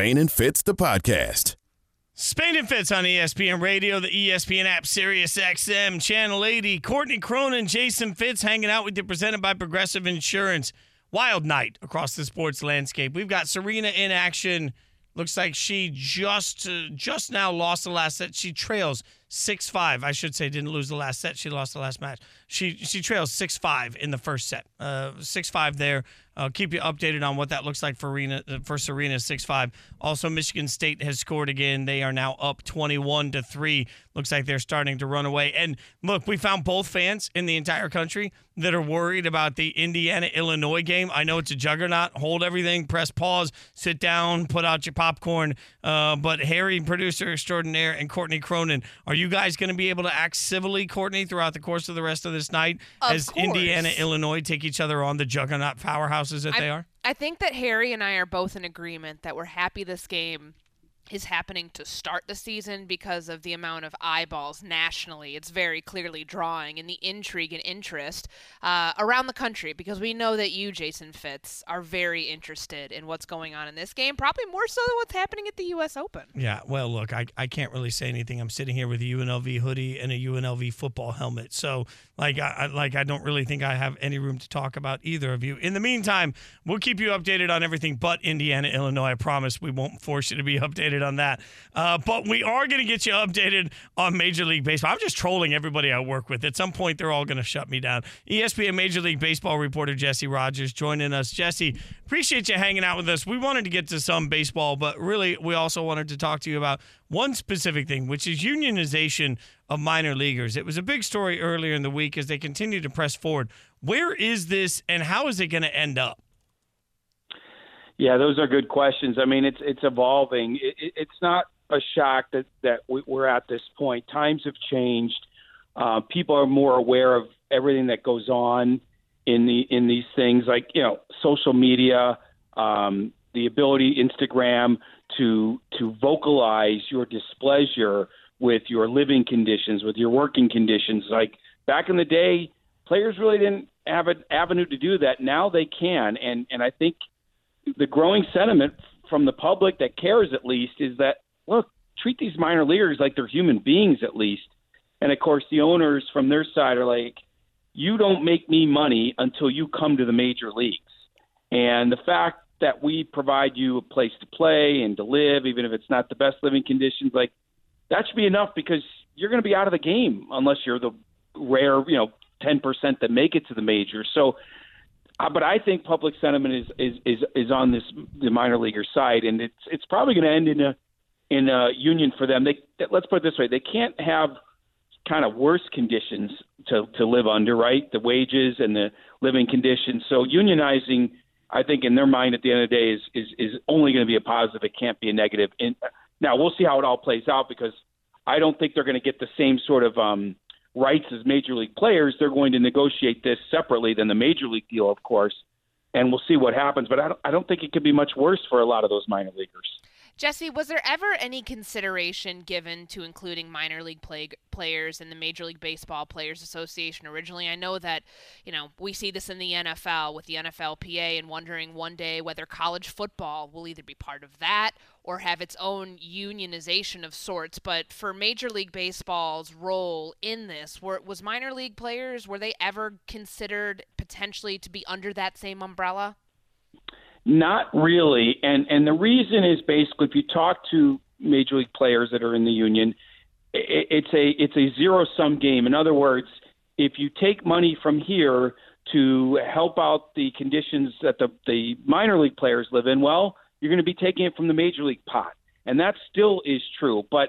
Spain and Fitz, the podcast. Spain and Fitz on ESPN Radio, the ESPN app, Sirius XM, Channel 80. Courtney Cronin, Jason Fitz hanging out with you, presented by Progressive Insurance. Wild night across the sports landscape. We've got Serena in action. Looks like she just uh, just now lost the last set. She trails six five. I should say didn't lose the last set. She lost the last match. She she trails six five in the first set. Uh, six five there. I'll keep you updated on what that looks like for Serena. For Serena, six five. Also, Michigan State has scored again. They are now up twenty one to three. Looks like they're starting to run away. And look, we found both fans in the entire country that are worried about the Indiana Illinois game. I know it's a juggernaut. Hold everything. Press pause. Sit down. Put out your popcorn. Uh, but Harry, producer extraordinaire, and Courtney Cronin, are you guys going to be able to act civilly, Courtney, throughout the course of the rest of this night Of as course. Indiana, Illinois take each other on the juggernaut powerhouses that I- they are? I think that Harry and I are both in agreement that we're happy this game is happening to start the season because of the amount of eyeballs nationally. It's very clearly drawing and the intrigue and interest uh, around the country because we know that you, Jason Fitz, are very interested in what's going on in this game, probably more so than what's happening at the U.S. Open. Yeah, well, look, I, I can't really say anything. I'm sitting here with a UNLV hoodie and a UNLV football helmet, so like I like I don't really think I have any room to talk about either of you. In the meantime, we'll keep you updated on everything but Indiana, Illinois. I promise we won't force you to be updated on that, uh, but we are going to get you updated on Major League Baseball. I'm just trolling everybody I work with. At some point, they're all going to shut me down. ESPN Major League Baseball reporter Jesse Rogers joining us. Jesse, appreciate you hanging out with us. We wanted to get to some baseball, but really, we also wanted to talk to you about one specific thing, which is unionization of minor leaguers. It was a big story earlier in the week as they continue to press forward. Where is this, and how is it going to end up? Yeah, those are good questions. I mean, it's it's evolving. It, it, it's not a shock that that we, we're at this point. Times have changed. Uh, people are more aware of everything that goes on in the in these things, like you know, social media, um, the ability Instagram to to vocalize your displeasure with your living conditions, with your working conditions. Like back in the day, players really didn't have an avenue to do that. Now they can, and and I think the growing sentiment from the public that cares at least is that look treat these minor leaguers like they're human beings at least. And of course the owners from their side are like you don't make me money until you come to the major leagues. And the fact that we provide you a place to play and to live even if it's not the best living conditions like that should be enough because you're going to be out of the game unless you're the rare you know 10% that make it to the majors. So but I think public sentiment is is is, is on this the minor leaguer side, and it's it's probably going to end in a in a union for them. They let's put it this way: they can't have kind of worse conditions to to live under, right? The wages and the living conditions. So unionizing, I think, in their mind, at the end of the day, is is is only going to be a positive. It can't be a negative. And now we'll see how it all plays out because I don't think they're going to get the same sort of um, rights as major league players. They're going to negotiate this separately than the major league deal, of course, and we'll see what happens. But I don't, I don't think it could be much worse for a lot of those minor leaguers. Jesse, was there ever any consideration given to including minor league play- players in the Major League Baseball Players Association originally? I know that, you know, we see this in the NFL with the NFLPA and wondering one day whether college football will either be part of that or have its own unionization of sorts. But for Major League Baseball's role in this, were, was minor league players, were they ever considered potentially to be under that same umbrella? Not really, and and the reason is basically if you talk to major league players that are in the union, i it's a it's a zero sum game. In other words, if you take money from here to help out the conditions that the the minor league players live in, well, you're going to be taking it from the major league pot, and that still is true. But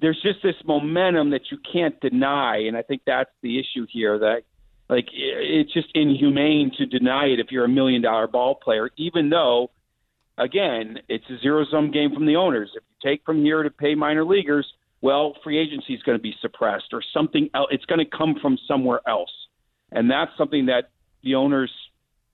there's just this momentum that you can't deny, and I think that's the issue here. That like it's just inhumane to deny it if you're a million dollar ball player, even though, again, it's a zero sum game from the owners. If you take from here to pay minor leaguers, well, free agency is going to be suppressed or something else. It's going to come from somewhere else, and that's something that the owners,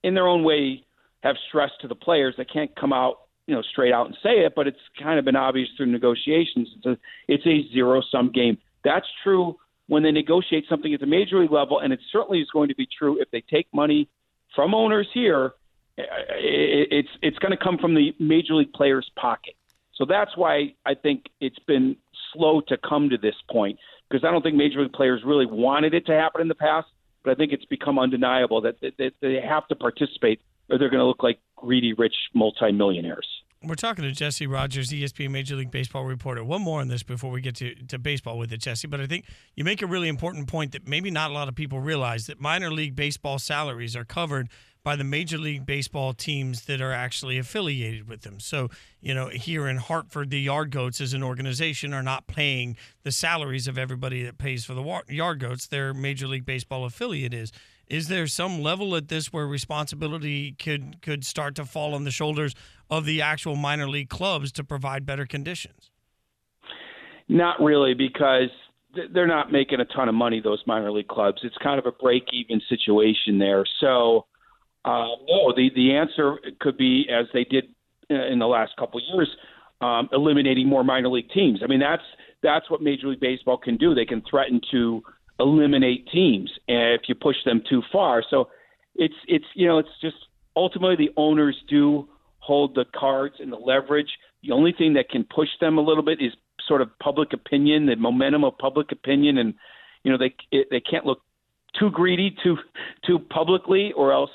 in their own way, have stressed to the players. They can't come out, you know, straight out and say it, but it's kind of been obvious through negotiations. It's a, it's a zero sum game. That's true when they negotiate something at the major league level, and it certainly is going to be true if they take money from owners here it's it's going to come from the major league players' pocket. So that's why I think it's been slow to come to this point because I don't think major league players really wanted it to happen in the past. But I think it's become undeniable that they, they have to participate or they're going to look like greedy, rich multimillionaires. We're talking to Jesse Rogers, ESPN Major League Baseball reporter. One more on this before we get to, to baseball with it, Jesse. But I think you make a really important point that maybe not a lot of people realize that minor league baseball salaries are covered by the Major League Baseball teams that are actually affiliated with them. So, you know, here in Hartford, the Yard Goats as an organization are not paying the salaries of everybody that pays for the Yard Goats. Their Major League Baseball affiliate is. Is there some level at this where responsibility could could start to fall on the shoulders of the actual minor league clubs to provide better conditions? Not really, because they're not making a ton of money. Those minor league clubs. It's kind of a break even situation there. So uh, no, the the answer could be as they did in the last couple of years, um, eliminating more minor league teams. I mean, that's that's what Major League Baseball can do. They can threaten to eliminate teams if you push them too far. So it's it's you know it's just ultimately the owners do hold the cards and the leverage. The only thing that can push them a little bit is sort of public opinion, the momentum of public opinion, and you know they they can't look too greedy too too publicly, or else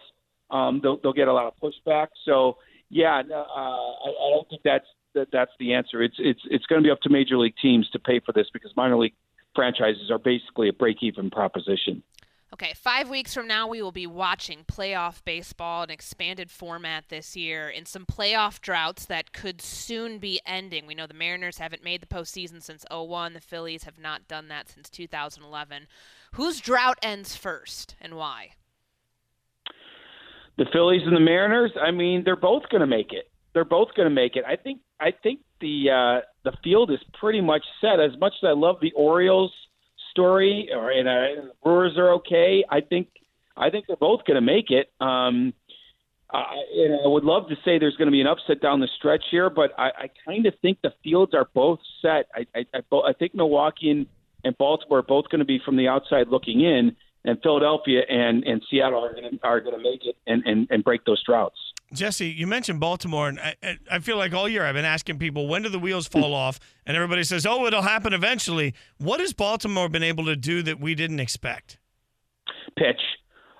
um, they'll, they'll get a lot of pushback. So yeah, uh, I, I don't think that's that, that's the answer. It's it's it's going to be up to major league teams to pay for this because minor league franchises are basically a break-even proposition. Okay, five weeks from now, we will be watching playoff baseball, an expanded format this year, in some playoff droughts that could soon be ending. We know the Mariners haven't made the postseason since 01. The Phillies have not done that since 2011. Whose drought ends first and why? the Phillies and the Mariners, I mean, they're both going to make it. They're both going to make it. I think. I think the uh, the field is pretty much set. As much as I love the Orioles story, or and, uh, the Brewers are okay. I think. I think they're both going to make it. Um, I, and I would love to say there's going to be an upset down the stretch here, but I, I kind of think the fields are both set. I, I, I, I think Milwaukee and, and Baltimore are both going to be from the outside looking in and Philadelphia and, and Seattle are going are going to make it and, and, and break those droughts. Jesse, you mentioned Baltimore, and I, I feel like all year I've been asking people when do the wheels fall off, and everybody says, "Oh, it'll happen eventually." What has Baltimore been able to do that we didn't expect? Pitch.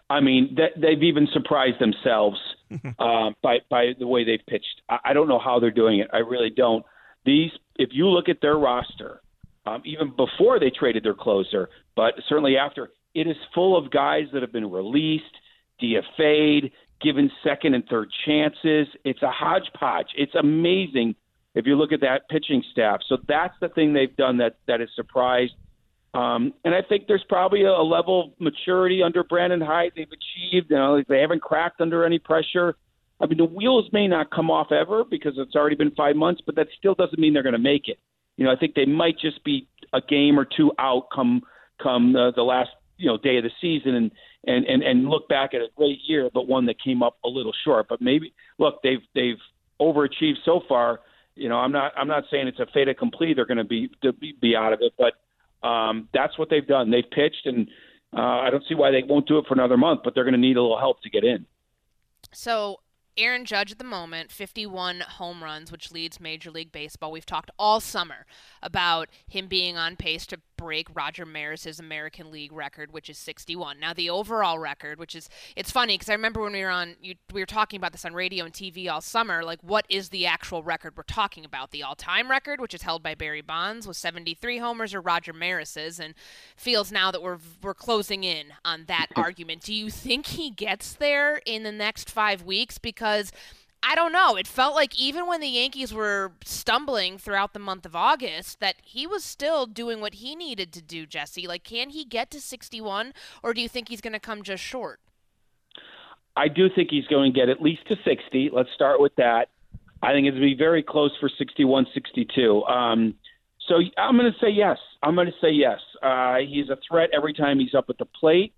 I mean, they've even surprised themselves uh, by by the way they've pitched. I don't know how they're doing it. I really don't. These, if you look at their roster, um, even before they traded their closer, but certainly after, it is full of guys that have been released, DFA'd, given second and third chances. It's a hodgepodge. It's amazing if you look at that pitching staff. So that's the thing they've done that that has surprised. Um, and I think there's probably a, a level of maturity under Brandon Hyde they've achieved. You know, they haven't cracked under any pressure. I mean, the wheels may not come off ever because it's already been five months, but that still doesn't mean they're going to make it. You know, I think they might just be a game or two out come come the, the last you know day of the season and and and and look back at a great year, but one that came up a little short. But maybe look, they've they've overachieved so far. You know, I'm not I'm not saying it's a fait accompli. They're going to be to be out of it, but um, that's what they've done. They've pitched, and uh, I don't see why they won't do it for another month. But they're going to need a little help to get in. So Aaron Judge at the moment, 51 home runs, which leads Major League Baseball. We've talked all summer about him being on pace to break Roger Maris's American League record, which is 61. Now the overall record, which is it's funny because I remember when we were on you, we were talking about this on radio and TV all summer. Like, what is the actual record we're talking about? The all-time record, which is held by Barry Bonds, with 73 homers, or Roger Maris's, and feels now that we're we're closing in on that argument. Do you think he gets there in the next five weeks? Because I don't know. It felt like even when the Yankees were stumbling throughout the month of August, that he was still doing what he needed to do, Jesse. Like, can he get to 61, or do you think he's going to come just short? I do think he's going to get at least to 60. Let's start with that. I think it's going to be very close for 61, 62. Um, so I'm going to say yes. I'm going to say yes. Uh, he's a threat every time he's up at the plate.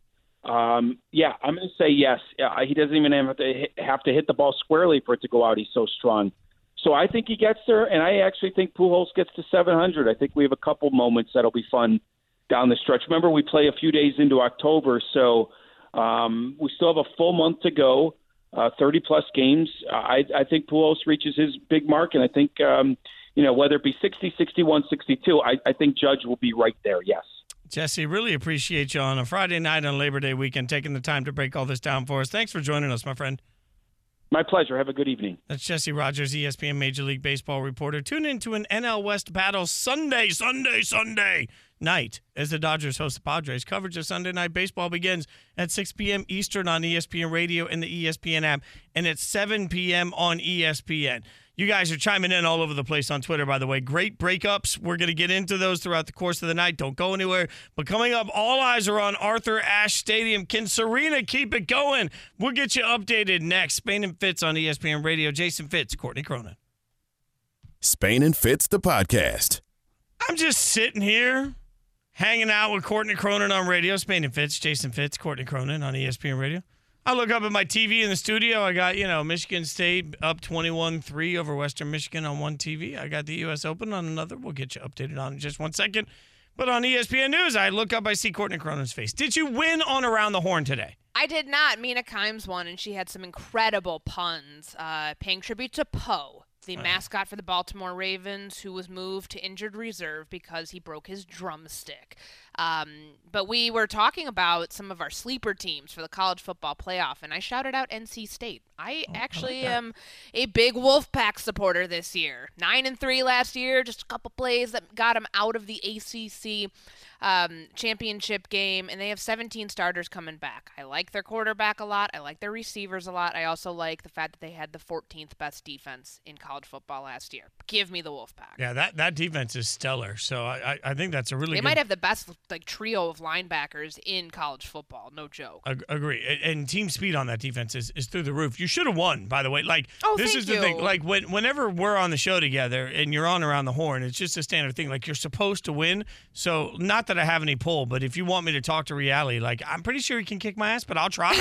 Um, yeah, I'm going to say yes. He doesn't even have to hit, have to hit the ball squarely for it to go out. He's so strong. So I think he gets there, and I actually think Pujols gets to 700. I think we have a couple moments that'll be fun down the stretch. Remember, we play a few days into October, so um, we still have a full month to go. uh, 30 plus games, I, I think Pujols reaches his big mark, and I think um, you know whether it be 60, 61, 62, I, I think Judge will be right there. Yes. Jesse, really appreciate you on a Friday night on Labor Day weekend taking the time to break all this down for us. Thanks for joining us, my friend. My pleasure. Have a good evening. That's Jesse Rogers, ESPN Major League Baseball reporter. Tune into an NL West battle Sunday, Sunday, Sunday night as the Dodgers host the Padres. Coverage of Sunday Night Baseball begins at 6 p.m. Eastern on ESPN Radio and the ESPN app, and at 7 p.m. on ESPN. You guys are chiming in all over the place on Twitter, by the way. Great breakups. We're going to get into those throughout the course of the night. Don't go anywhere. But coming up, all eyes are on Arthur Ashe Stadium. Can Serena keep it going? We'll get you updated next. Spain and Fitz on ESPN Radio. Jason Fitz, Courtney Cronin. Spain and Fitz, the podcast. I'm just sitting here hanging out with Courtney Cronin on radio. Spain and Fitz, Jason Fitz, Courtney Cronin on ESPN Radio. I look up at my TV in the studio. I got, you know, Michigan State up 21 3 over Western Michigan on one TV. I got the U.S. Open on another. We'll get you updated on in just one second. But on ESPN News, I look up, I see Courtney Cronin's face. Did you win on Around the Horn today? I did not. Mina Kimes won, and she had some incredible puns, uh, paying tribute to Poe, the mascot for the Baltimore Ravens, who was moved to injured reserve because he broke his drumstick. Um, but we were talking about some of our sleeper teams for the college football playoff, and I shouted out NC State. I Oh, actually am a big Wolfpack supporter this year. Nine and three last year, just a couple plays that got them out of the ACC um, championship game, and they have 17 starters coming back. I like their quarterback a lot. I like their receivers a lot. I also like the fact that they had the 14th best defense in college football last year. Give me the Wolfpack. Yeah, that, that defense is stellar. So I, I, I think that's a really They good might have the best like trio of linebackers in college football. No joke. Ag- agree. And team speed on that defense is, is through the roof. You should have won, by the way. Like Oh, this thank is the thing. you. Like when whenever we're on the show together and you're on around the horn, it's just a standard thing. Like you're supposed to win. So not that I have any pull, but if you want me to talk to reality, like I'm pretty sure he can kick my ass, but I'll try.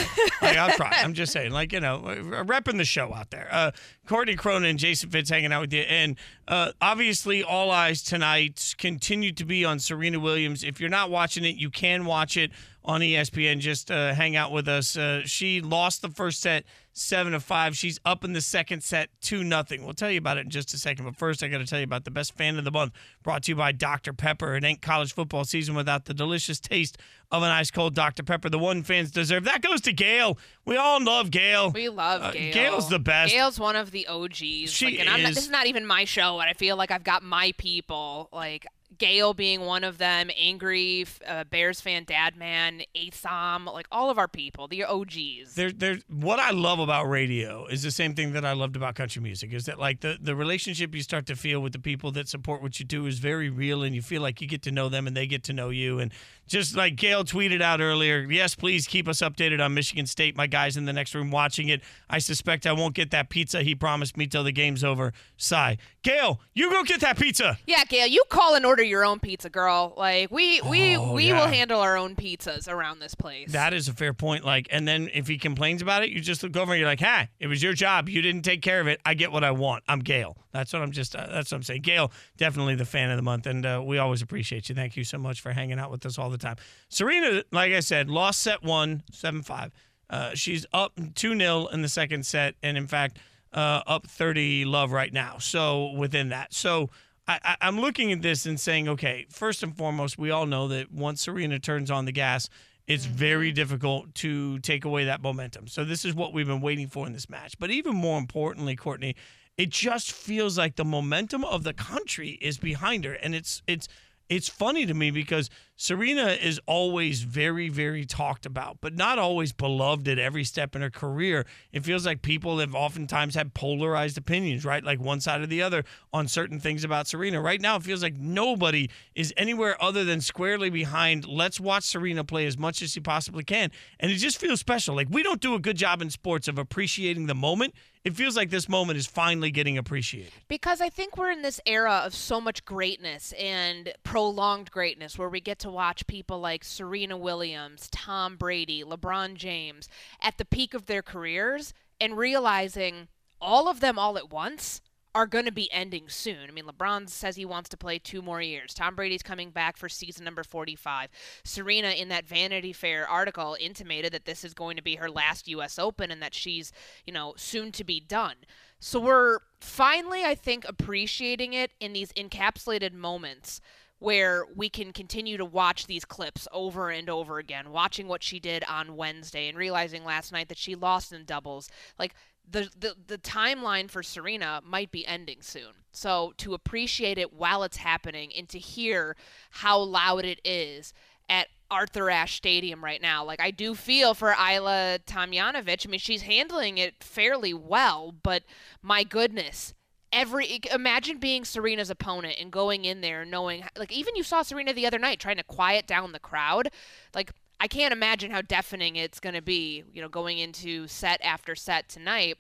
like I'll try. I'm just saying, like you know, repping the show out there. Uh, Courtney Cronin and Jason Fitz hanging out with you, and uh, obviously all eyes tonight continue to be on Serena Williams. If you're not watching it, you can watch it on ESPN. Just uh, hang out with us. Uh, she lost the first set seven to five. She's up in the second set two nothing. We'll tell you about it in just a second. But first, I got to tell you about the best fan of the month, brought to you by Dr Pepper. It ain't college football season without the delicious taste of an ice cold Dr Pepper. The one fans deserve. That goes to Gail. We all love Gail. We love Uh, Gail. Gail's the best. Gail's one of the OGs. She like, and I'm not, is. this is not even my show, and I feel like I've got my people. Like Gail being one of them, Angry uh, Bears fan, Dad Man, Atham, like all of our people, the OGs. there, there. What I love about radio is the same thing that I loved about country music. Is that like the the relationship you start to feel with the people that support what you do is very real, and you feel like you get to know them and they get to know you. And just like Gail tweeted out earlier, yes, please keep us updated on Michigan State. My guys in the next room watching it. I suspect I won't get that pizza he promised me till the game's over. Sigh. Gail, you go get that pizza. yeah, Gail, you call and order your own pizza, girl. Like we we Oh, we yeah. will handle our own pizzas around this place. That is a fair point. Like, and then if he complains about it, you just look over and you're like, "Hey, it was your job. You didn't take care of it. I get what I want. I'm Gail. That's what I'm just. Uh, that's what I'm saying. Gail, definitely the fan of the month, and uh, we always appreciate you. Thank you so much for hanging out with us all the time. Serena, like I said, lost set one, seven five. Uh, she's up two 0 in the second set, and in fact, uh, up thirty love right now. So within that, so. I, I'm looking at this and saying, okay, first and foremost, we all know that once Serena turns on the gas, it's very mm-hmm. difficult to take away that momentum. So this is what we've been waiting for in this match. But even more importantly, Courtney, it just feels like the momentum of the country is behind her, and it's it's it's funny to me because Serena is always very, very talked about, but not always beloved at every step in her career. It feels like people have oftentimes had polarized opinions, right? Like one side or the other on certain things about Serena. Right now, it feels like nobody is anywhere other than squarely behind. Let's watch Serena play as much as she possibly can. And it just feels special. Like we don't do a good job in sports of appreciating the moment. It feels like this moment is finally getting appreciated. Because I think we're in this era of so much greatness and prolonged greatness where we get to watch people like Serena Williams, Tom Brady, LeBron James at the peak of their careers and realizing all of them all at once are going to be ending soon. I mean, LeBron says he wants to play two more years. Tom Brady's coming back for season number 45. Serena, in that Vanity Fair article, intimated that this is going to be her last U.S. Open and that she's, you know, soon to be done. So we're finally, I think, appreciating it in these encapsulated moments where we can continue to watch these clips over and over again, watching what she did on Wednesday and realizing last night that she lost in doubles. Like the, the the timeline for Serena might be ending soon. So to appreciate it while it's happening and to hear how loud it is at Arthur Ashe Stadium right now. Like I do feel for Ajla Tomljanovic. I mean, she's handling it fairly well, but my goodness, every imagine being Serena's opponent and going in there knowing like even you saw Serena the other night trying to quiet down the crowd. Like I can't imagine how deafening it's going to be, you know, going into set after set tonight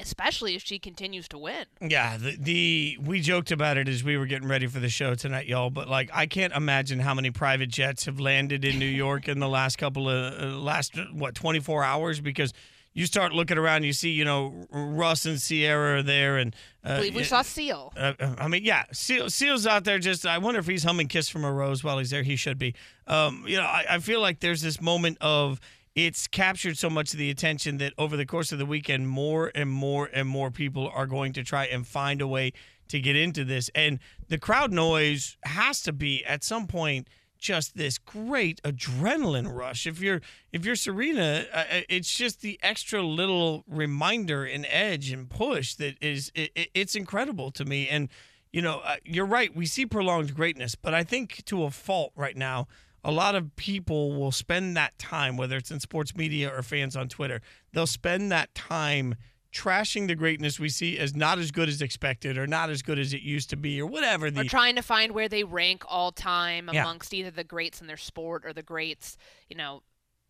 especially if she continues to win. Yeah, the, the we joked about it as we were getting ready for the show tonight, y'all. But like, I can't imagine how many private jets have landed in New York in the last couple of uh, last what twenty four hours because you start looking around, you see, you know, Russ and Ciara are there, and uh, I believe we saw Seal. Uh, I mean, yeah, Seal, Seal's out there. Just, I wonder if he's humming "Kiss from a Rose" while he's there. He should be. Um, you know, I, I feel like there's this moment of it's captured so much of the attention that over the course of the weekend, more and more and more people are going to try and find a way to get into this, and the crowd noise has to be at some point just this great adrenaline rush. If you're if you're Serena, it's just the extra little reminder and edge and push that is it, it's incredible to me. And you know, uh, you're right. We see prolonged greatness, but I think to a fault right now. A lot of people will spend that time, whether it's in sports media or fans on Twitter, they'll spend that time trashing the greatness we see as not as good as expected or not as good as it used to be or whatever the or trying to find where they rank all time yeah. amongst either the greats in their sport or the greats you know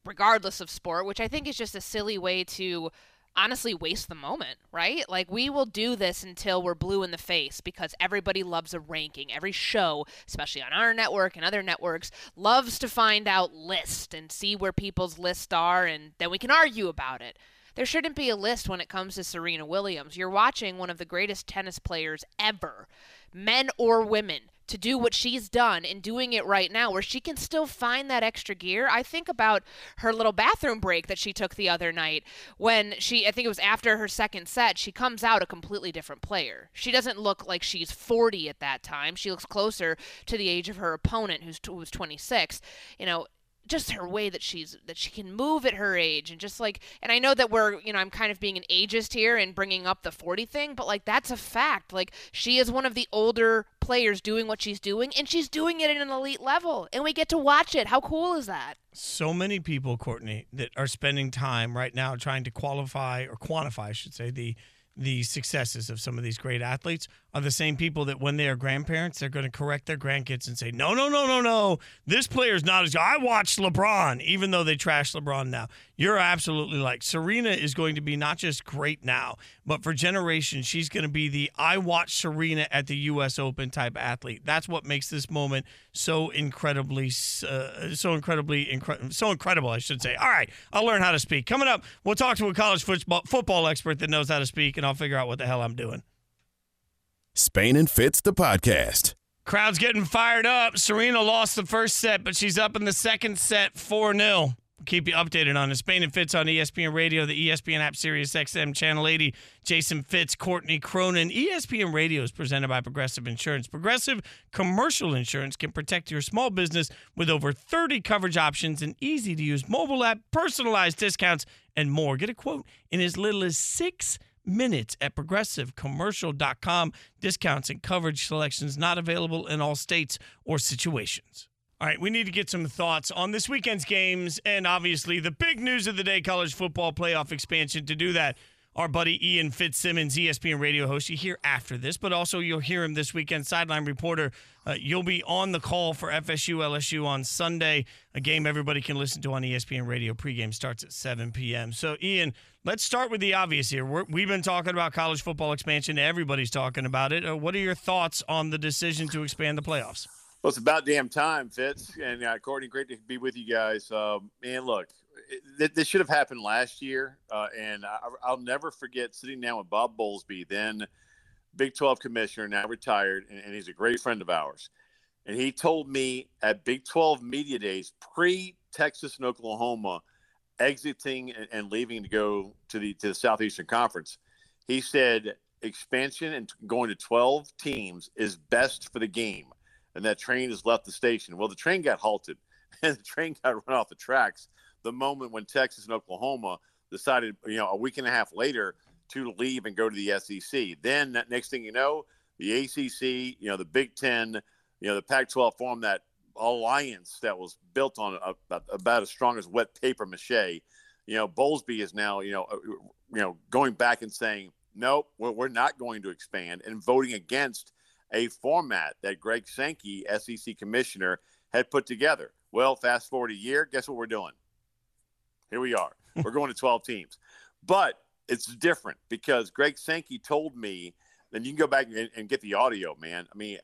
regardless of sport which i think is just a silly way to honestly waste the moment, right? Like we will do this until we're blue in the face because everybody loves a ranking. Every show, especially on our network and other networks, loves to find out list and see where people's lists are and then we can argue about it. There shouldn't be a list when it comes to Serena Williams. You're watching one of the greatest tennis players ever, men or women, to do what she's done and doing it right now, where she can still find that extra gear. I think about her little bathroom break that she took the other night when she, I think it was after her second set, she comes out a completely different player. She doesn't look like she's 40 at that time. She looks closer to the age of her opponent, who's, who's 26. You know, just her way that she's that she can move at her age and just like and I know that we're you know I'm kind of being an ageist here and bringing up the 40 thing but like that's a fact. Like she is one of the older players doing what she's doing and she's doing it at an elite level and we get to watch it. How cool is that? So many people Courtney that are spending time right now trying to qualify or quantify I should say the the successes of some of these great athletes are the same people that when they are grandparents, they're going to correct their grandkids and say, no, no, no, no, no. This player's not as good. I watched LeBron, even though they trash LeBron now. You're absolutely like Serena is going to be not just great now, but for generations, she's going to be the I watched Serena at the U.S. Open type athlete. That's what makes this moment so incredibly, uh, so incredibly, incre- so incredible, I should say. All right, I'll learn how to speak. Coming up, we'll talk to a college football, football expert that knows how to speak, and I'll figure out what the hell I'm doing. Spain and Fitz, the podcast. Crowd's getting fired up. Serena lost the first set, but she's up in the second set 4 0. Keep you updated on it. Spain and Fitz on ESPN Radio, the ESPN app, Sirius XM, Channel 80. Jason Fitz, Courtney Cronin. ESPN Radio is presented by Progressive Insurance. Progressive Commercial Insurance can protect your small business with over 30 coverage options and easy to use mobile app, personalized discounts, and more. Get a quote in as little as six minutes at progressivecommercial.com. Discounts and coverage selections not available in all states or situations. All right, we need to get some thoughts on this weekend's games and obviously the big news of the day college football playoff expansion. To do that, our buddy Ian Fitzsimmons, ESPN radio host, you hear after this, but also you'll hear him this weekend, sideline reporter. Uh, you'll be on the call for FSU LSU on Sunday, a game everybody can listen to on ESPN radio. Pregame starts at 7 p.m. So, Ian, let's start with the obvious here. we have been talking about college football expansion, everybody's talking about it. Uh, what are your thoughts on the decision to expand the playoffs? Well, it's about damn time, Fitz. And uh, Courtney, great to be with you guys. Um, man, look, it, this should have happened last year. Uh, and I, will never forget sitting down with Bob Bowlesby, then Big 12 commissioner, now retired, and, and he's a great friend of ours. And he told me at Big 12 Media Days, pre Texas and Oklahoma, exiting and, and, leaving to go to the to the Southeastern Conference, he said expansion and going to 12 teams is best for the game, and that train has left the station. Well, the train got halted, and the train got run off the tracks the moment when Texas and Oklahoma decided, you know, a week and a half later to leave and go to the SEC. Then next thing you know, the ACC, you know, the Big Ten, you know, the Pac-12 formed that alliance that was built on a, a, about as strong as wet paper mache. You know, Bowlesby is now, you know, uh, you know, going back and saying, nope, we're, we're not going to expand, and voting against a format that Greg Sankey, SEC commissioner, had put together. Well, fast forward a year, guess what we're doing? Here we are. We're going to 12 teams. But it's different because Greg Sankey told me, and you can go back and, and get the audio, man. I mean,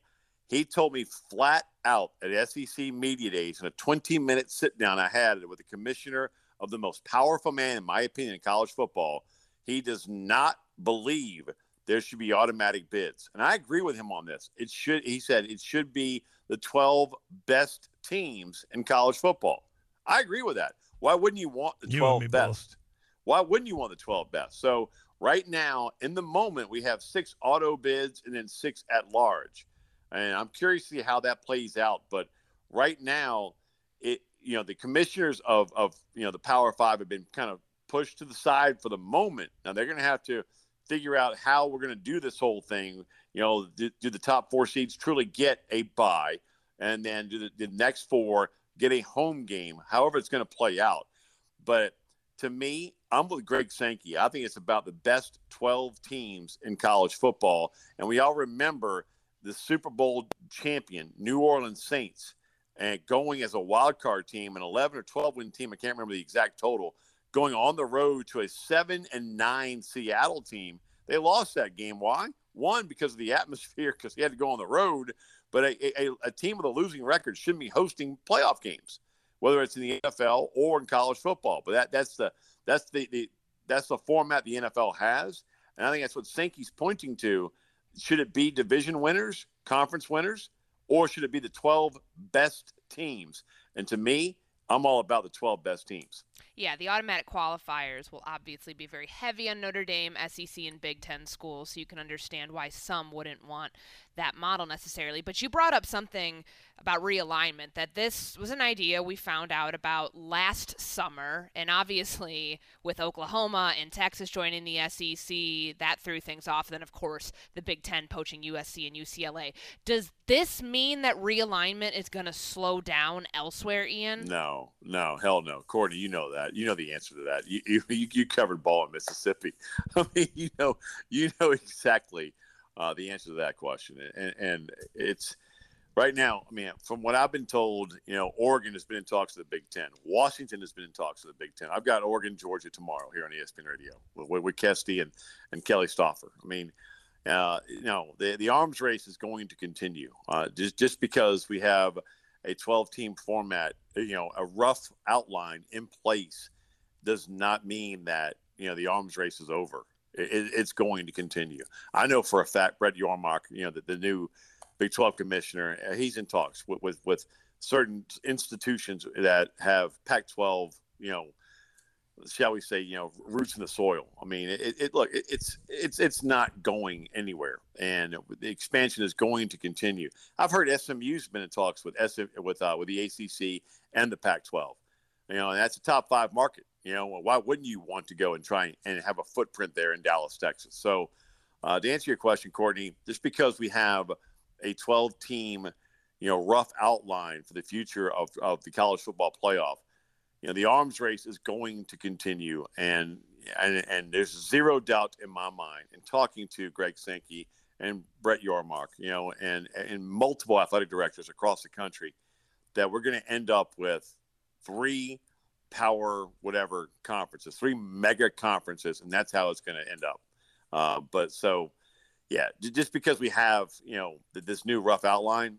he told me flat out at SEC Media Days in a 20 minute sit down I had with the commissioner of the most powerful man, in my opinion, in college football. He does not believe there should be automatic bids. And I agree with him on this. It should, he said, it should be the 12 best teams in college football. I agree with that. Why wouldn't you want the 12 best? Both. Why wouldn't you want the 12 best? So, right now, in the moment, we have six auto bids and then six at large. And I'm curious to see how that plays out. But right now, it you know the commissioners of of you know the Power Five have been kind of pushed to the side for the moment. Now they're going to have to figure out how we're going to do this whole thing. You know, do, do, the top four seeds truly get a buy, and then do the, the next four get a home game? However, it's going to play out. But to me, I'm with Greg Sankey. I think it's about the best 12 teams in college football, and we all remember the Super Bowl champion, New Orleans Saints, and going as a wild card team, an 11 or 12 win team. I can't remember the exact total. Going on the road to a seven and nine Seattle team, they lost that game. Why? One because of the atmosphere, because he had to go on the road. But a, a, a team with a losing record shouldn't be hosting playoff games, whether it's in the NFL or in college football. But that that's the that's the, the that's the format the NFL has, and I think that's what Sankey's pointing to should it be division winners, conference winners, or should it be the 12 best teams? And to me, I'm all about the 12 best teams. Yeah, the automatic qualifiers will obviously be very heavy on Notre Dame, SEC, and Big Ten schools, so you can understand why some wouldn't want that model necessarily. But you brought up something about realignment that this was an idea we found out about last summer. And obviously, with Oklahoma and Texas joining the SEC, that threw things off. Then, of course, the Big Ten poaching USC and UCLA. Does this mean that realignment is going to slow down elsewhere, Ian? No, no, hell no. Courtney, you know that. You know the answer to that. You, you, you covered ball in Mississippi. I mean, you know, you know exactly uh, the answer to that question. And, and it's right now, I mean, from what I've been told, you know, Oregon has been in talks with the Big Ten. Washington has been in talks with the Big Ten. I've got Oregon, Georgia tomorrow here on ESPN Radio with, with Kesty and, and Kelly Stouffer. I mean, uh, you know, the, the arms race is going to continue uh, just, just because we have a 12 team format, you know, a rough outline in place does not mean that, you know, the arms race is over it, it's going to continue. I know for a fact Brett Yormark, you know, the, the new Big 12 commissioner, uh, he's in talks with, with, with certain institutions that have Pac 12, you know, shall we say, you know, roots in the soil. I mean, it, it look, it, it's it's it's not going anywhere, and the expansion is going to continue. I've heard SMU's been in talks with SM, with uh, with the ACC and the Pac-12. You know, and that's a top five market. You know, why wouldn't you want to go and try and have a footprint there in Dallas, Texas? So, uh, to answer your question, Courtney, just because we have a 12 team, you know, rough outline for the future of, of the college football playoff, you know, the arms race is going to continue. And, and, and there's zero doubt in my mind in talking to Greg Sankey and Brett Yormark, you know, and, and multiple athletic directors across the country that we're going to end up with three power whatever conferences, three mega conferences, and that's how it's going to end up. Uh, but so, yeah, just because we have you know this new rough outline,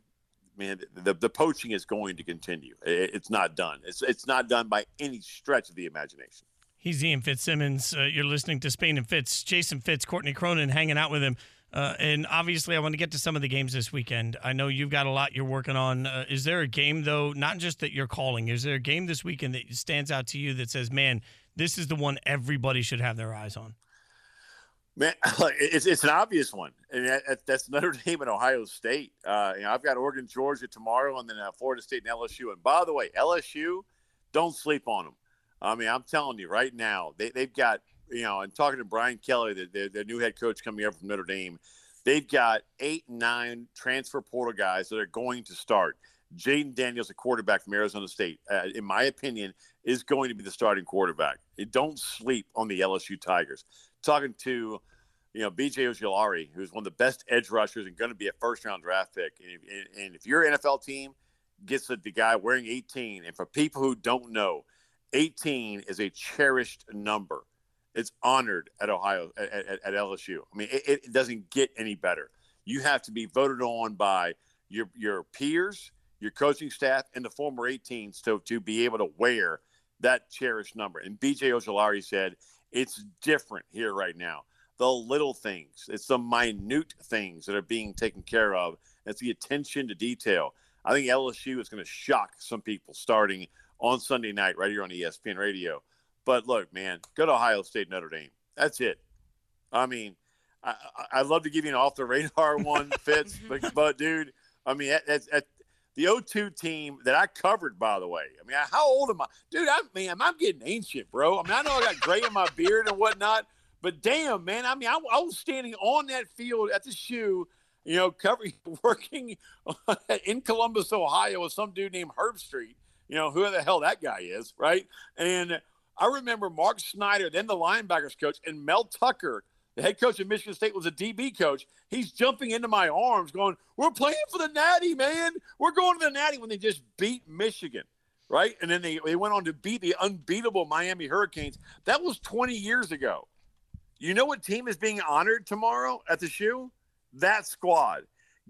man, the the poaching is going to continue. it's not done. It's it's not done by any stretch of the imagination. He's Ian Fitzsimmons. Uh, you're listening to Spain and Fitz. Jason Fitz, Courtney Cronin, hanging out with him Uh, and obviously, I want to get to some of the games this weekend. I know you've got a lot you're working on. Uh, is there a game, though, not just that you're calling, is there a game this weekend that stands out to you that says, man, this is the one everybody should have their eyes on? Man, it's, it's an obvious one, and that, that's Notre Dame and Ohio State. Uh, you know, I've got Oregon, Georgia tomorrow, and then uh, Florida State and LSU. And by the way, LSU, don't sleep on them. I mean, I'm telling you right now, they, they've got you know, and talking to Brian Kelly, the, the, the new head coach coming up from Notre Dame, they've got eight, nine transfer portal guys that are going to start. Jayden Daniels, a quarterback from Arizona State, uh, in my opinion, is going to be the starting quarterback. Don't sleep on the LSU Tigers. Talking to, you know, BJ Ojulari, who's one of the best edge rushers and going to be a first round draft pick. And if, and if your NFL team gets the, the guy wearing 18, and for people who don't know, 18 is a cherished number it's honored at Ohio at, at, at LSU. I mean, it, it, doesn't get any better. You have to be voted on by your your peers, your coaching staff, and the former 18s to to be able to wear that cherished number. And BJ Ojulari said it's different here right now. The little things, it's the minute things that are being taken care of. It's the attention to detail. I think LSU is going to shock some people starting on Sunday night right here on ESPN Radio. But look, man, go to Ohio State, Notre Dame. That's it. I mean, I, I love to give you an off the radar one, Fitz, but, but dude, I mean, at, at, at the O2 team that I covered, by the way. I mean, how old am I? Dude, I mean, I'm getting ancient, bro. I mean, I know I got gray in my beard and whatnot, but damn, man, I mean, I, I was standing on that field at the shoe, you know, covering, working in Columbus, Ohio with some dude named Herbstreit, you know, who the hell that guy is, right? And I remember Mark Snyder, then the linebackers coach, and Mel Tucker, the head coach of Michigan State, was a DB coach. He's jumping into my arms, going, "We're playing for the Natty, man. We're going to the Natty." When they just beat Michigan, right? And then they they went on to beat the unbeatable Miami Hurricanes. That was 20 years ago. You know what team is being honored tomorrow at the shoe? That squad.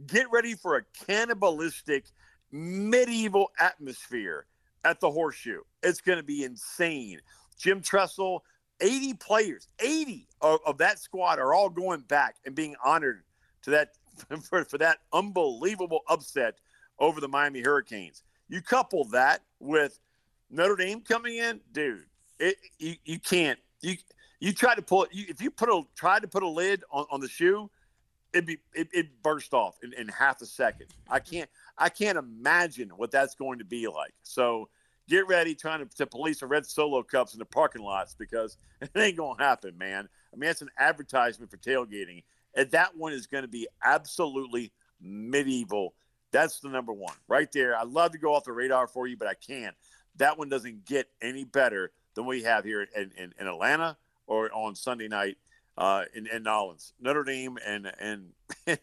Get ready for a cannibalistic medieval atmosphere at the horseshoe. It's going to be insane. Jim Tressel, 80 players, 80 of, of, that squad are all going back and being honored to that for, for that unbelievable upset over the Miami Hurricanes. You couple that with Notre Dame coming in, dude. It, you, you can't you you try to pull you, if you put a try to put a lid on, on the shoe, it'd be it, it burst off in, in half a second. I can't I can't imagine what that's going to be like. So get ready trying to, to police the red solo cups in the parking lots because it ain't gonna happen, man. I mean, that's an advertisement for tailgating, and that one is going to be absolutely medieval. That's the number one right there. I'd love to go off the radar for you, but I can't. That one doesn't get any better than we have here in, in, in Atlanta or on Sunday night uh, in, in Nollins. Notre Dame and and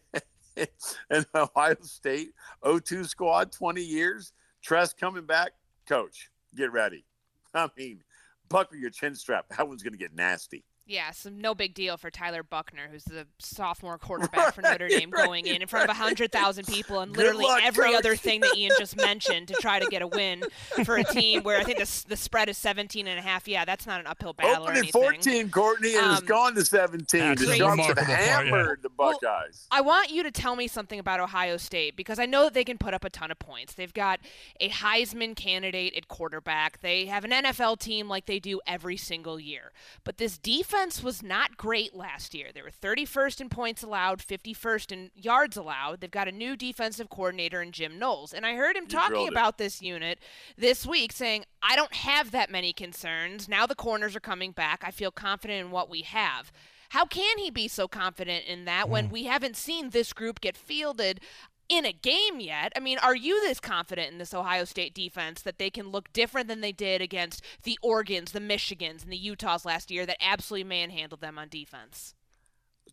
and Ohio State 02 squad, 20 years. Tress coming back, coach, get ready. I mean, buckle your chin strap. That one's going to get nasty. Yeah, so no big deal for Tyler Buchner, who's the sophomore quarterback for Notre Dame, right, going in in front of 100,000 people and literally luck, every coach. other thing that Ian just mentioned to try to get a win for a team where I think the, the spread is 17 and a half. Yeah, that's not an uphill battle Open at 14, Courtney, and um, it's gone to 17. The Sharps have hammered yeah. the Buckeyes. Well, I want you to tell me something about Ohio State because I know that they can put up a ton of points. They've got a Heisman candidate at quarterback. They have an NFL team like they do every single year. But this defense defense was not great last year. They were 31st in points allowed, 51st in yards allowed. They've got a new defensive coordinator in Jim Knowles. And I heard him you talking about this unit this week saying, I don't have that many concerns. Now the corners are coming back. I feel confident in what we have. How can he be so confident in that when mm. we haven't seen this group get fielded in a game yet. I mean, are you this confident in this Ohio State defense that they can look different than they did against the Oregons, the Michigans, and the Utahs last year that absolutely manhandled them on defense?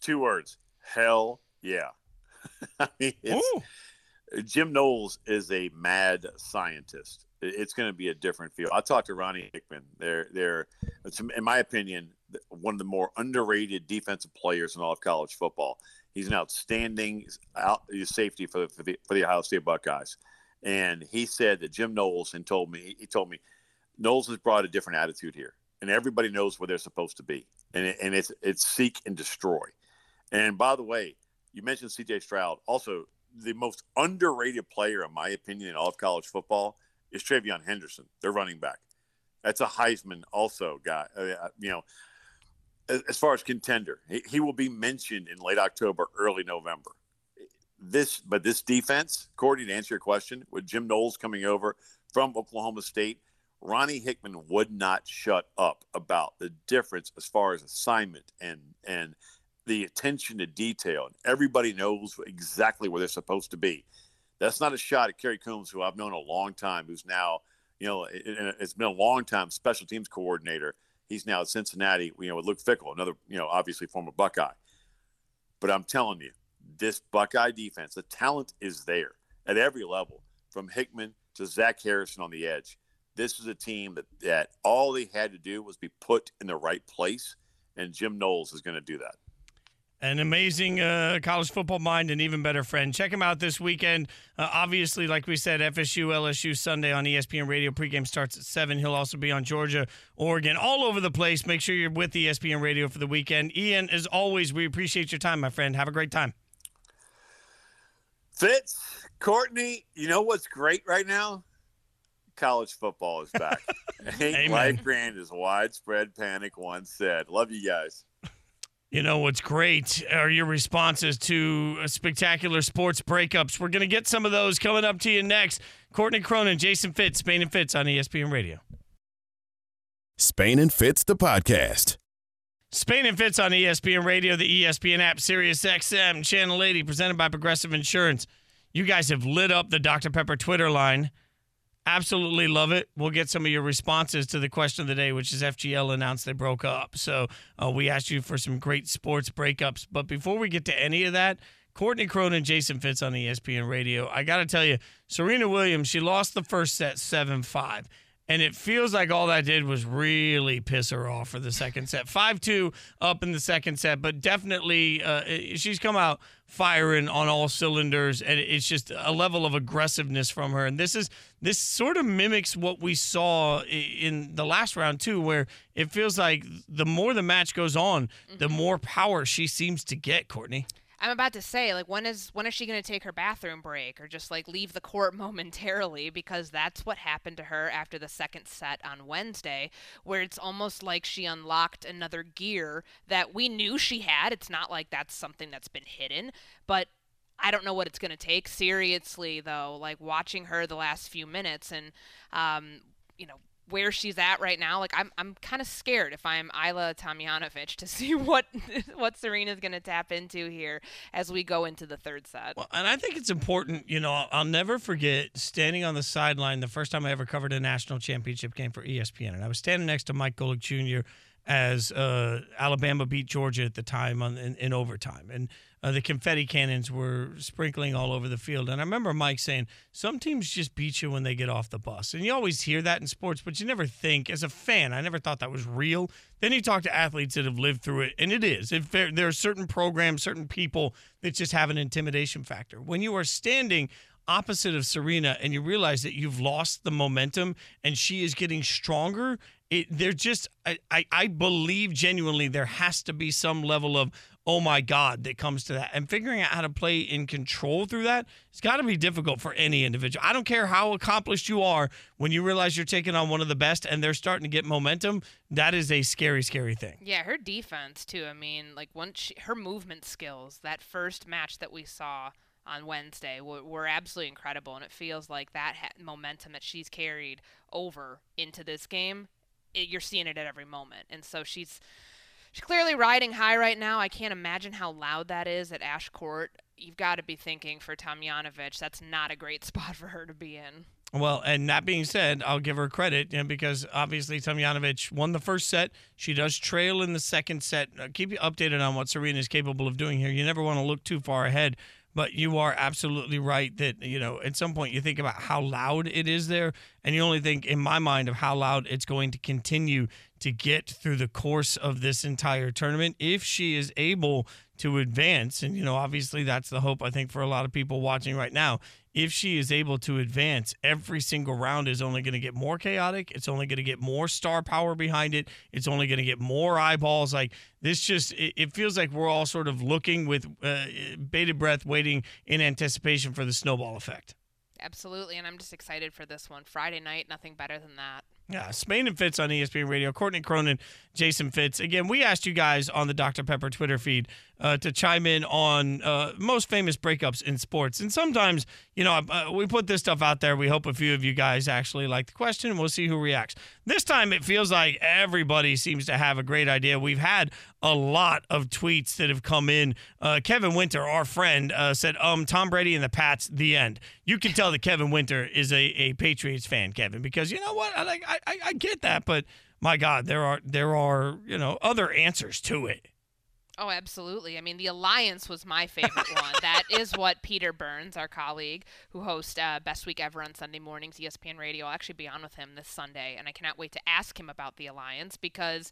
Two words. Hell yeah. I mean, Jim Knowles is a mad scientist. It's going to be a different feel. I talked to Ronnie Hickman. They're, they're, in my opinion, one of the more underrated defensive players in all of college football. He's an outstanding out, safety for, for the for the Ohio State Buckeyes, and he said that Jim Knowles and told me he told me Knowles has brought a different attitude here, and everybody knows where they're supposed to be, and it, and it's it's seek and destroy. And by the way, You mentioned C.J. Stroud. Also, the most underrated player, in my opinion, in all of college football is TreVeyon Henderson, their running back. That's a Heisman also guy. Uh, you know, as, far as contender, he, he will be mentioned in late October, early November. This, but this defense, Courtney, to answer your question, with Jim Knowles coming over from Oklahoma State, Ronnie Hickman would not shut up about the difference as far as assignment and and the attention to detail. And Everybody knows exactly where they're supposed to be. That's not a shot at Kerry Coombs, who I've known a long time, who's now, you know, it, it's been a long time special teams coordinator. He's now at Cincinnati, you know, with Luke Fickell, another, you know, obviously former Buckeye. But I'm telling you, this Buckeye defense, the talent is there at every level, from Hickman to Zach Harrison on the edge. This is a team that, that all they had to do was be put in the right place, and Jim Knowles is going to do that an amazing uh, college football mind, and even better friend. Check him out this weekend. Uh, obviously, like we said, FSU, LSU Sunday on ESPN Radio. Pregame starts at 7. He'll also be on Georgia, Oregon, all over the place. Make sure you're with ESPN Radio for the weekend. Ian, as always, we appreciate your time, my friend. Have a great time. Fitz, Courtney, you know what's great right now? College football is back. Ain't life grand as widespread panic once said. Love you guys. You know what's great are your responses to uh, spectacular sports breakups. We're going to get some of those coming up to you next. Courtney Cronin, Jason Fitz, Spain and Fitz on ESPN Radio. Spain and Fitz, the podcast. Spain and Fitz on ESPN Radio, the ESPN app, Sirius XM, Channel 80, presented by Progressive Insurance. You guys have lit up the Dr. Pepper Twitter line. Absolutely love it. We'll get some of your responses to the question of the day, which is FGL announced they broke up. So uh, we asked you for some great sports breakups. But before we get to any of that, Courtney Cronin, Jason Fitz on ESPN Radio. I got to tell you, Serena Williams, she lost the first set 7 5. And it feels like all that did was really piss her off for the second set. 5 2 up in the second set, but definitely uh, she's come out firing on all cylinders. And it's just a level of aggressiveness from her. And this is this sort of mimics what we saw in the last round, too, where it feels like the more the match goes on, the mm-hmm. more power she seems to get, Courtney. I'm about to say, like, when is when is she going to take her bathroom break or just like leave the court momentarily? Because that's what happened to her after the second set on Wednesday, where it's almost like she unlocked another gear that we knew she had. It's not like that's something that's been hidden, but I don't know what it's going to take. Seriously, though, like watching her the last few minutes and, um, you know, where she's at right now, like I'm I'm kind of scared if I'm Ajla Tomljanovic to see what what Serena's going to tap into here as we go into the third set. Well, and I think it's important, you know, I'll never forget standing on the sideline the first time I ever covered a national championship game for ESPN, and I was standing next to Mike Golic Jr as uh, Alabama beat Georgia at the time on, in, in overtime. And uh, the confetti cannons were sprinkling all over the field. And I remember Mike saying, Some teams just beat you when they get off the bus. And you always hear that in sports, but you never think, as a fan, I never thought that was real. Then you talk to athletes that have lived through it, and it is. There, there are certain programs, certain people that just have an intimidation factor. When you are standing opposite of Serena and you realize that you've lost the momentum and she is getting stronger it, they're just I, I, I believe genuinely there has to be some level of oh my god that comes to that. And figuring out how to play in control through that it's got to be difficult for any individual. I don't care how accomplished you are when you realize you're taking on one of the best and they're starting to get momentum that is a scary scary thing. Yeah her defense too i mean like once she, her movement skills that first match that we saw on Wednesday were, absolutely incredible, and it feels like that ha- momentum that she's carried over into this game it, you're seeing it at every moment. And so she's she's clearly riding high right now. I can't imagine how loud that is at Ashe Court. You've got to be thinking for Tomljanovic, that's not a great spot for her to be in. Well, and that being said, I'll give her credit you know, because obviously Tomljanovic won the first set. She does trail in the second set. Uh, keep you updated on what Serena is capable of doing here. You never want to look too far ahead but you are absolutely right that, you know, at some point you think about how loud it is there, and you only think, in my mind, of how loud it's going to continue to get through the course of this entire tournament. If she is able to advance. And, you know, obviously that's the hope, I think, for a lot of people watching right now. If she is able to advance, every single round is only going to get more chaotic. It's only going to get more star power behind it. It's only going to get more eyeballs. Like this, just it, it feels like we're all sort of looking with uh, bated breath, waiting in anticipation for the snowball effect. Absolutely, and I'm just excited for this one. Friday night, nothing better than that. Yeah, Spain and Fitz on ESPN Radio. Courtney Cronin, Jason Fitz. Again, we asked you guys on the Dr. Pepper Twitter feed uh, to chime in on uh, most famous breakups in sports. And sometimes, you know, uh, we put this stuff out there. We hope a few of you guys actually like the question, and we'll see who reacts. This time, it feels like everybody seems to have a great idea. We've had a lot of tweets that have come in. Uh, Kevin Winter, our friend, uh, said, "Um, Tom Brady and the Pats, the end." You can tell that Kevin Winter is a, a Patriots fan, Kevin, because you know what? I like I, I, I get that, but my God, there are there are you know other answers to it. Oh, absolutely. I mean, the Alliance was my favorite one. That is what Peter Burns, our colleague who hosts uh, Best Week Ever on Sunday mornings, ESPN Radio, will actually be on with him this Sunday. And I cannot wait to ask him about the Alliance because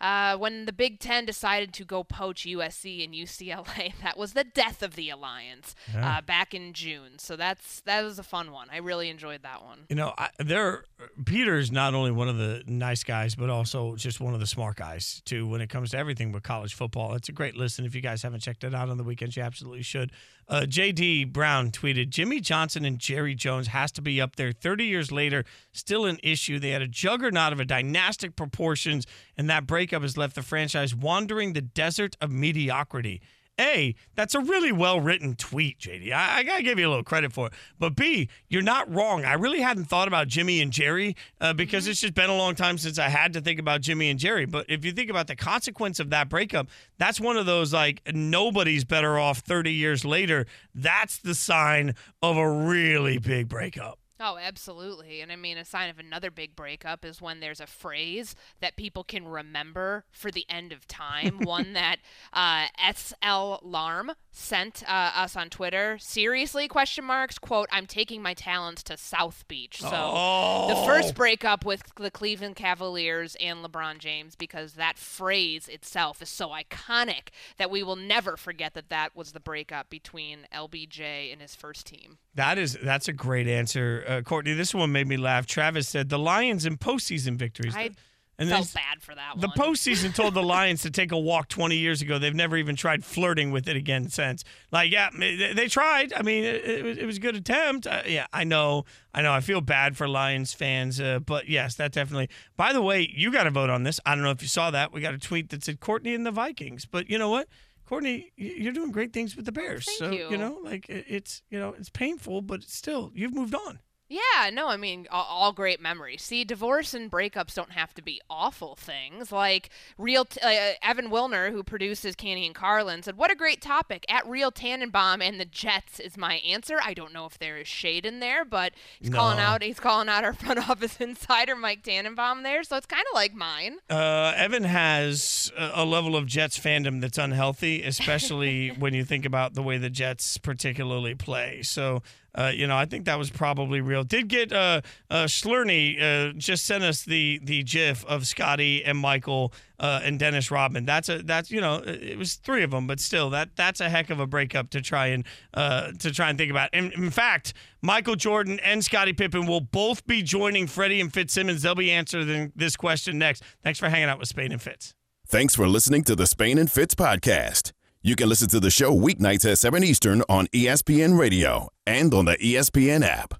uh, when the Big Ten decided to go poach USC and UCLA, that was the death of the alliance Yeah. uh, back in June. So that's that was a fun one. I really enjoyed that one. You know, I, there Peter's not only one of the nice guys, but also just one of the smart guys too. When it comes to everything with college football, it's a great listen. If you guys haven't checked it out on the weekends, you absolutely should. Uh, JD Brown tweeted: Jimmy Johnson and Jerry Jones has to be up there. Thirty years later, still an issue. They had a juggernaut of a dynastic proportions, and that breakup has left the franchise wandering the desert of mediocrity. A, that's a really well written tweet, JD. I, I got to give you a little credit for it. But B, you're not wrong. I really hadn't thought about Jimmy and Jerry uh, because it's just been a long time since I had to think about Jimmy and Jerry. But if you think about the consequence of that breakup, that's one of those like nobody's better off 30 years later. That's the sign of a really big breakup. Oh, absolutely. And I mean, a sign of another big breakup is when there's a phrase that people can remember for the end of time. One that uh, SL Larm sent uh, us on Twitter. Seriously? Question marks. Quote, I'm taking my talents to South Beach. So oh. the first breakup with the Cleveland Cavaliers and LeBron James because that phrase itself is so iconic that we will never forget that that was the breakup between LBJ and his first team. That is that's a great answer, uh, Courtney. This one made me laugh. Travis said the Lions in postseason victories. I and felt bad for that the one. postseason told the Lions to take a walk 20 years ago. They've never even tried flirting with it again since. Like, yeah, they, they tried. I mean, it, it, was, it was a good attempt. Uh, yeah, I know. I know. I feel bad for Lions fans, uh, but yes, that definitely. By the way, you got to vote on this. I don't know if you saw that. We got a tweet that said Courtney and the Vikings, but you know what? Courtney, you're doing great things with the Bears. thank so you. know, like it's you know it's painful, but still you've moved on. Yeah, no, I mean, all, all great memories. See, divorce and breakups don't have to be awful things. Like, real t- uh, Evan Wilner, who produces Canty and Carlin, said, What a great topic. At Real Tannenbaum and the Jets is my answer. I don't know if there is shade in there, but he's calling out he's calling out our front office insider, Mike Tannenbaum, there. So it's kind of like mine. Uh, Evan has a level of Jets fandom that's unhealthy, especially when you think about the way the Jets particularly play. So, uh, you know, I think that was probably real. Did get uh, uh, Slurney uh, just sent us the the GIF of Scottie and Michael uh, and Dennis Rodman. That's a that's you know it was three of them, but still that that's a heck of a breakup to try and uh, to try and think about. And in fact, Michael Jordan and Scottie Pippen will both be joining Freddie and Fitzsimmons. They'll be answering this question next. Thanks for hanging out with Spain and Fitz. Thanks for listening to the Spain and Fitz podcast. You can listen to the show weeknights at 7 Eastern on ESPN Radio and on the ESPN app.